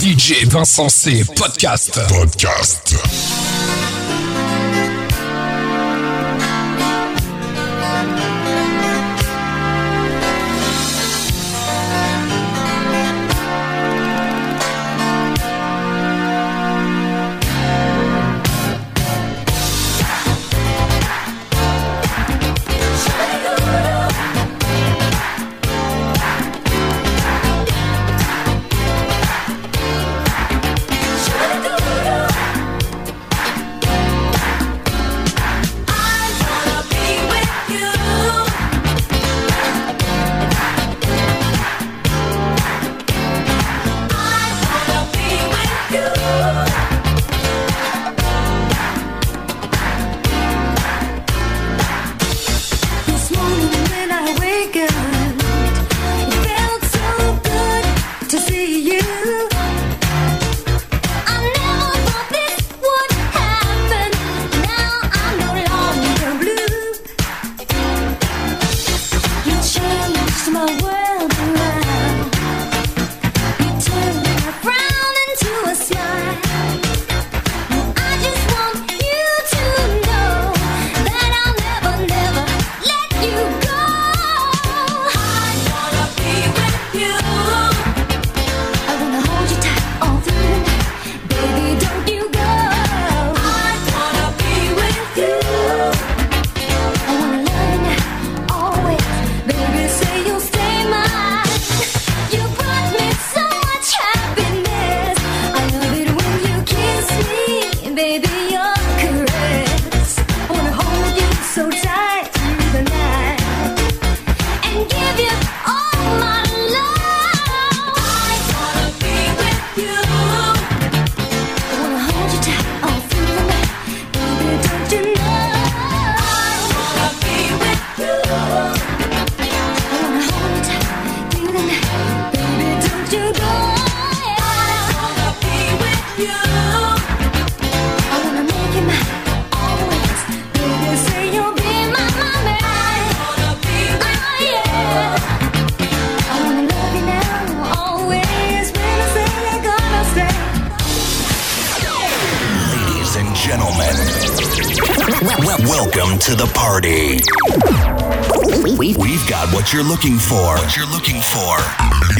DJ Vincent C. Podcast. Podcast.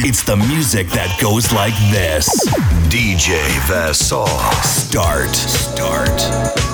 It's the music that goes like this. DJ Vassal. Start. Start.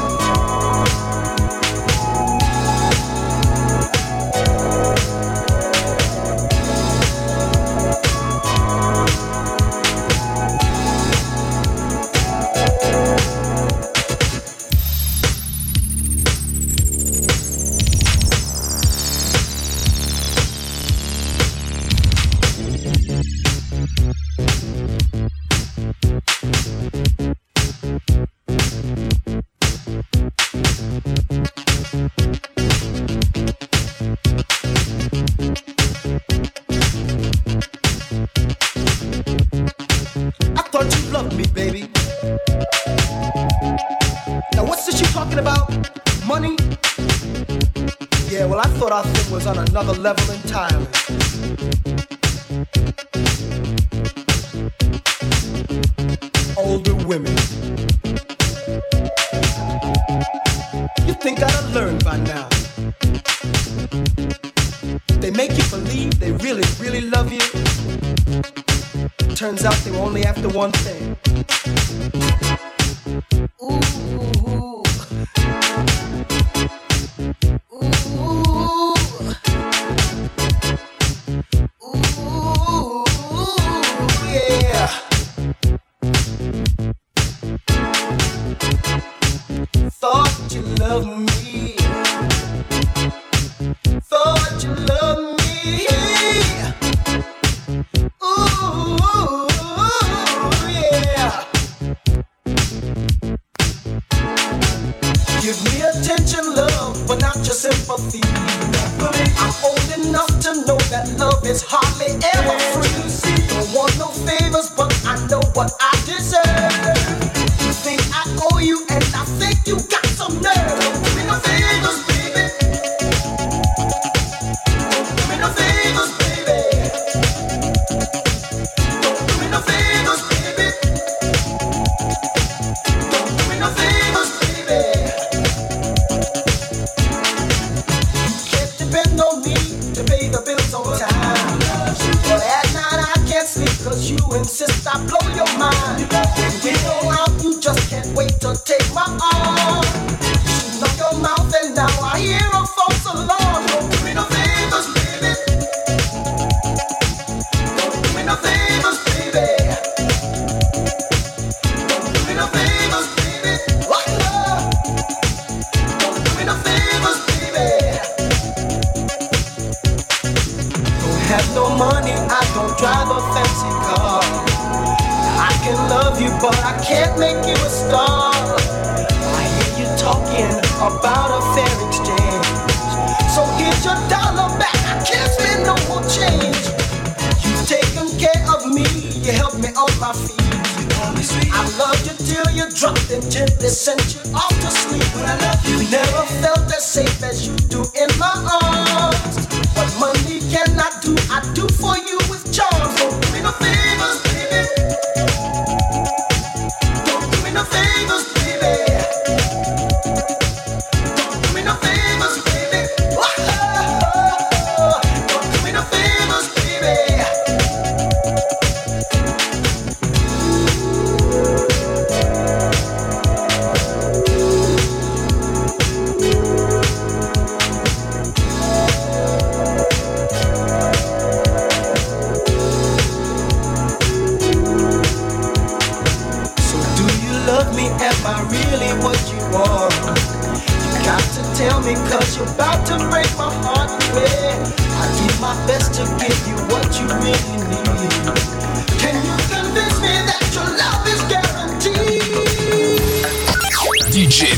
one thing.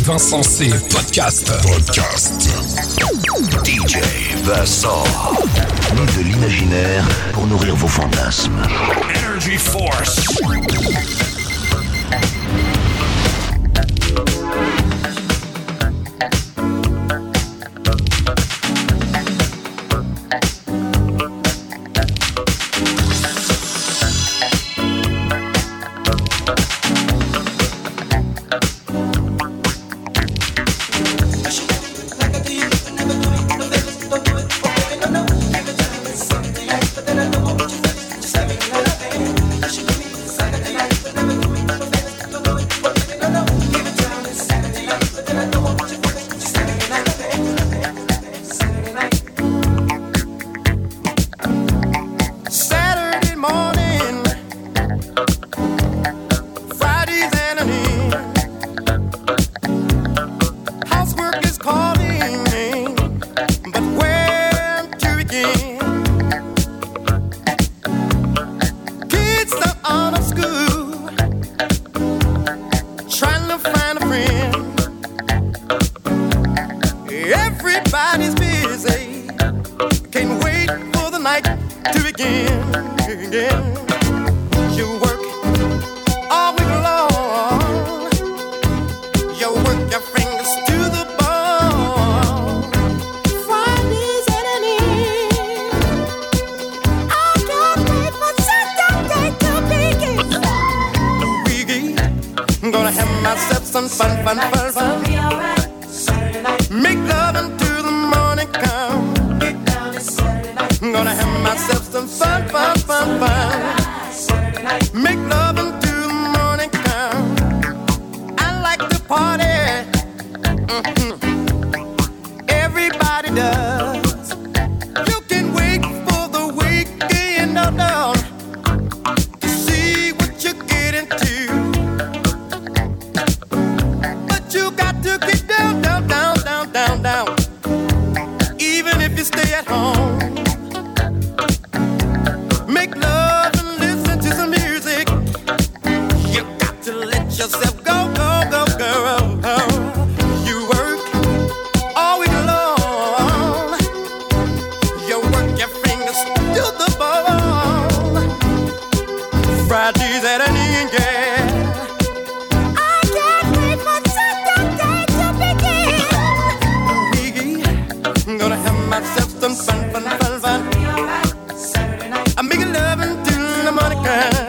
Vincent C. Podcast. Podcast. DJ Vincent. Né de l'imaginaire pour nourrir vos fantasmes. Energy Force. again, again. girl.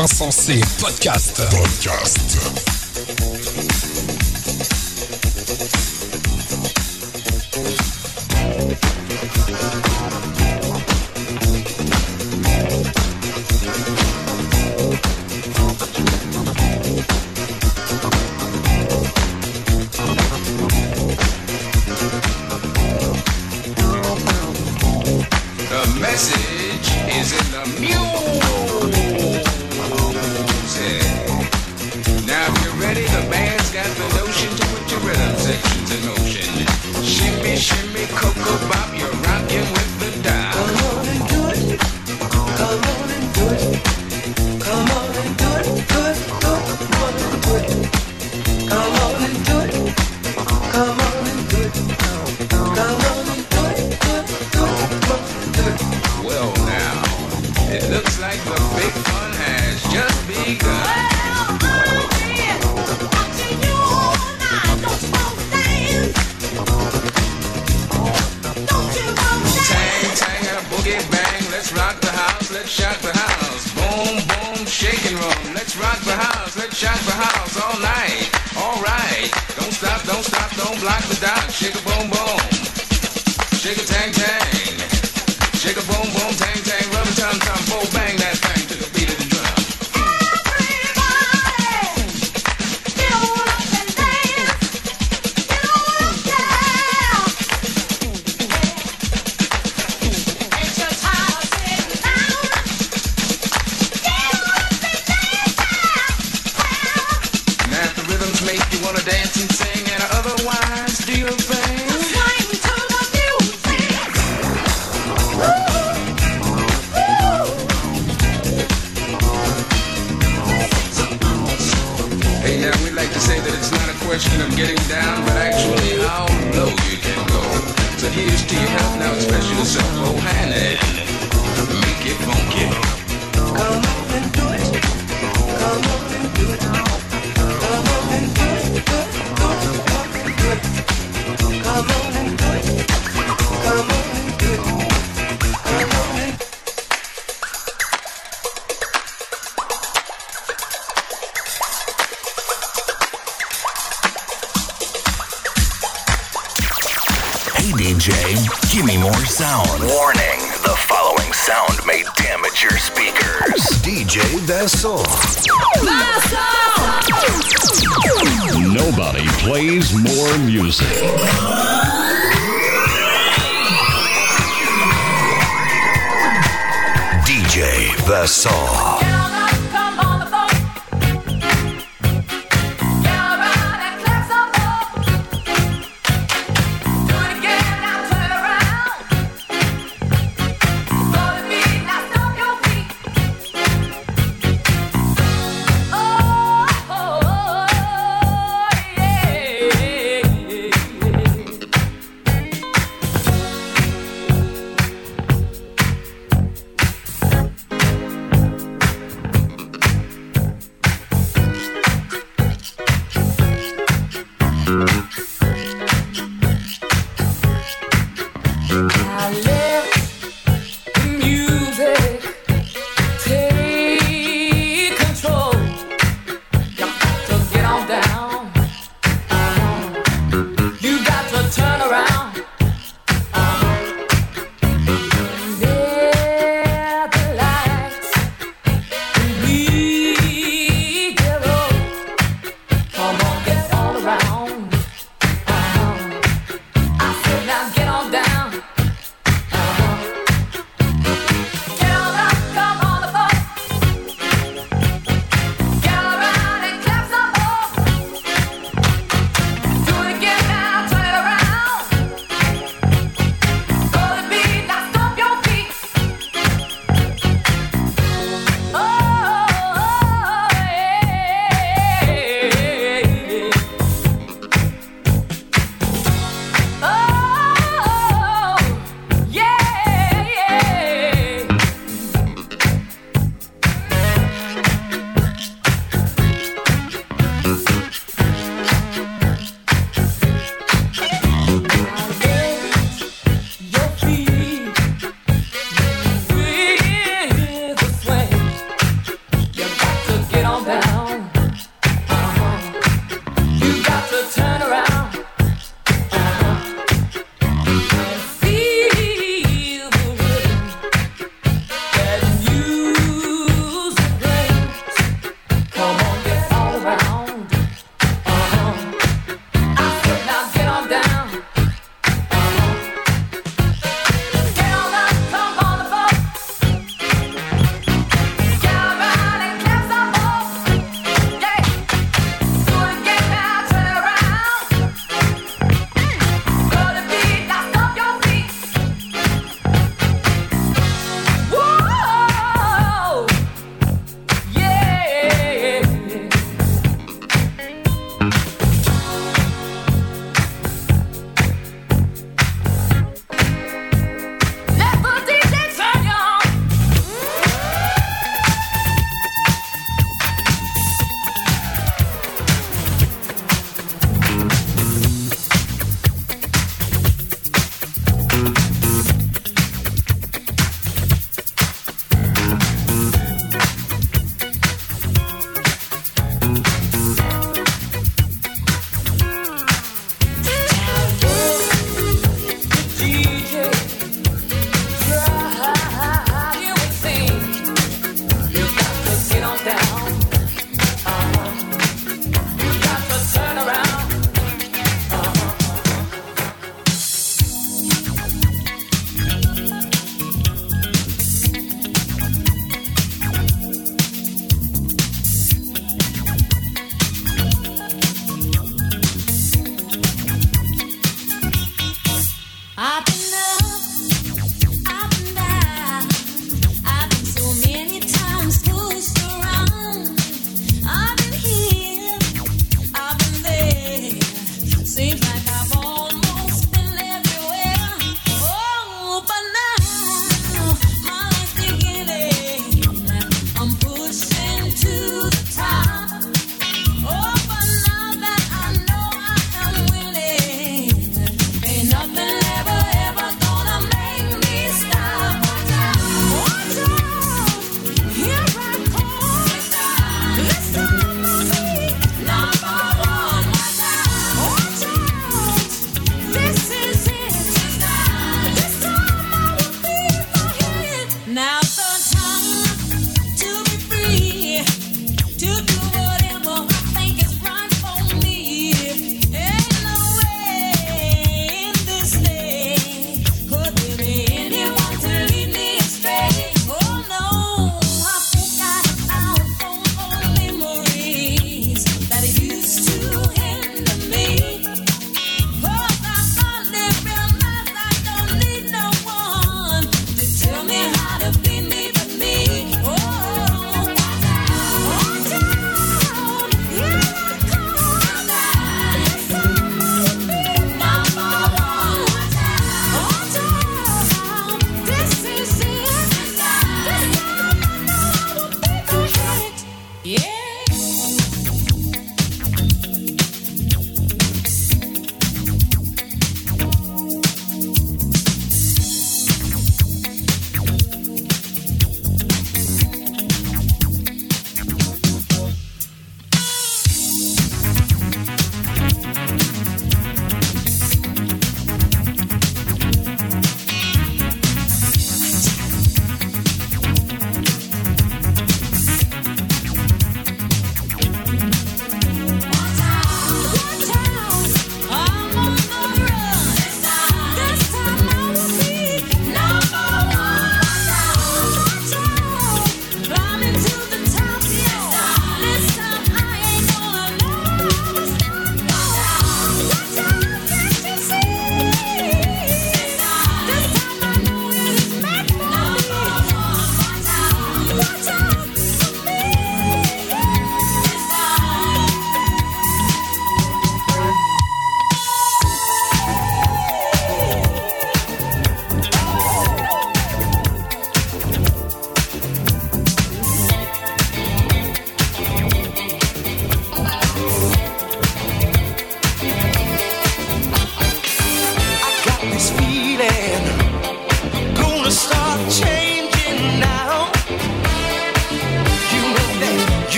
Insensé. Podcast. Podcast.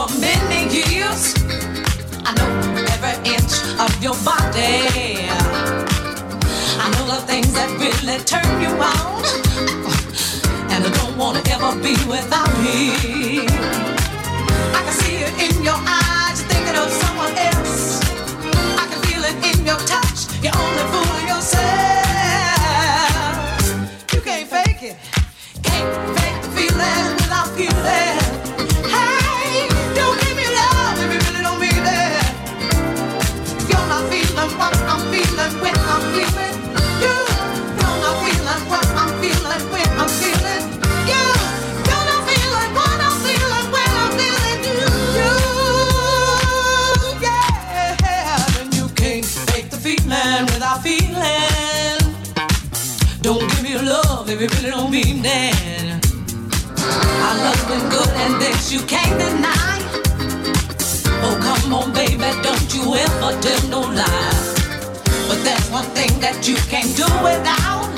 for many years. I know every inch of your body. I know the things that really turn you on. And I don't want to ever be without me. I can see it in your eyes, you're thinking of someone else. I can feel it in your touch, you're only fooling yourself. You can't fake it, can't fake it. baby, really don't mean that. Our love's been good and this you can't deny. Oh, come on, baby, don't you ever tell no lies. But there's one thing that you can't do without.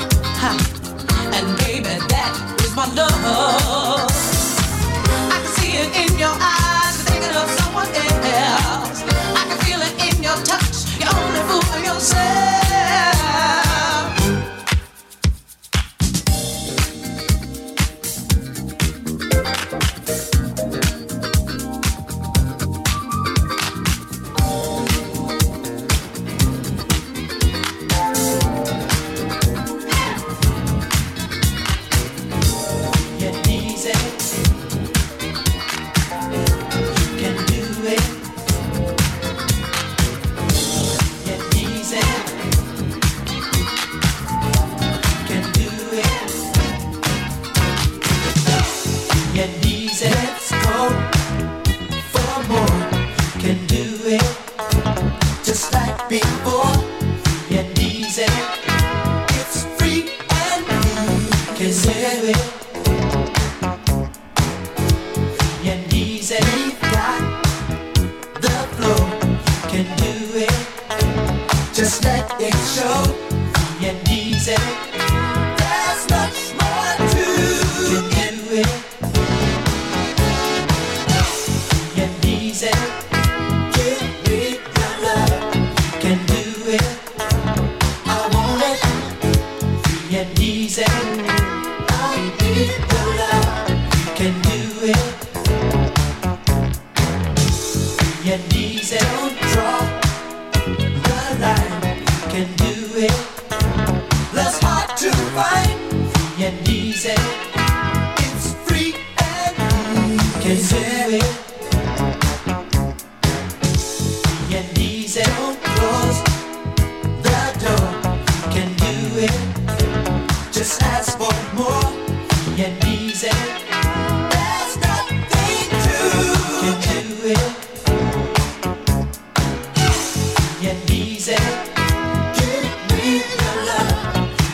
And baby, that is my love. I can see it in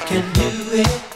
Cause we ain't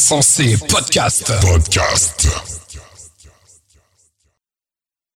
Insensé Podcast. Podcast.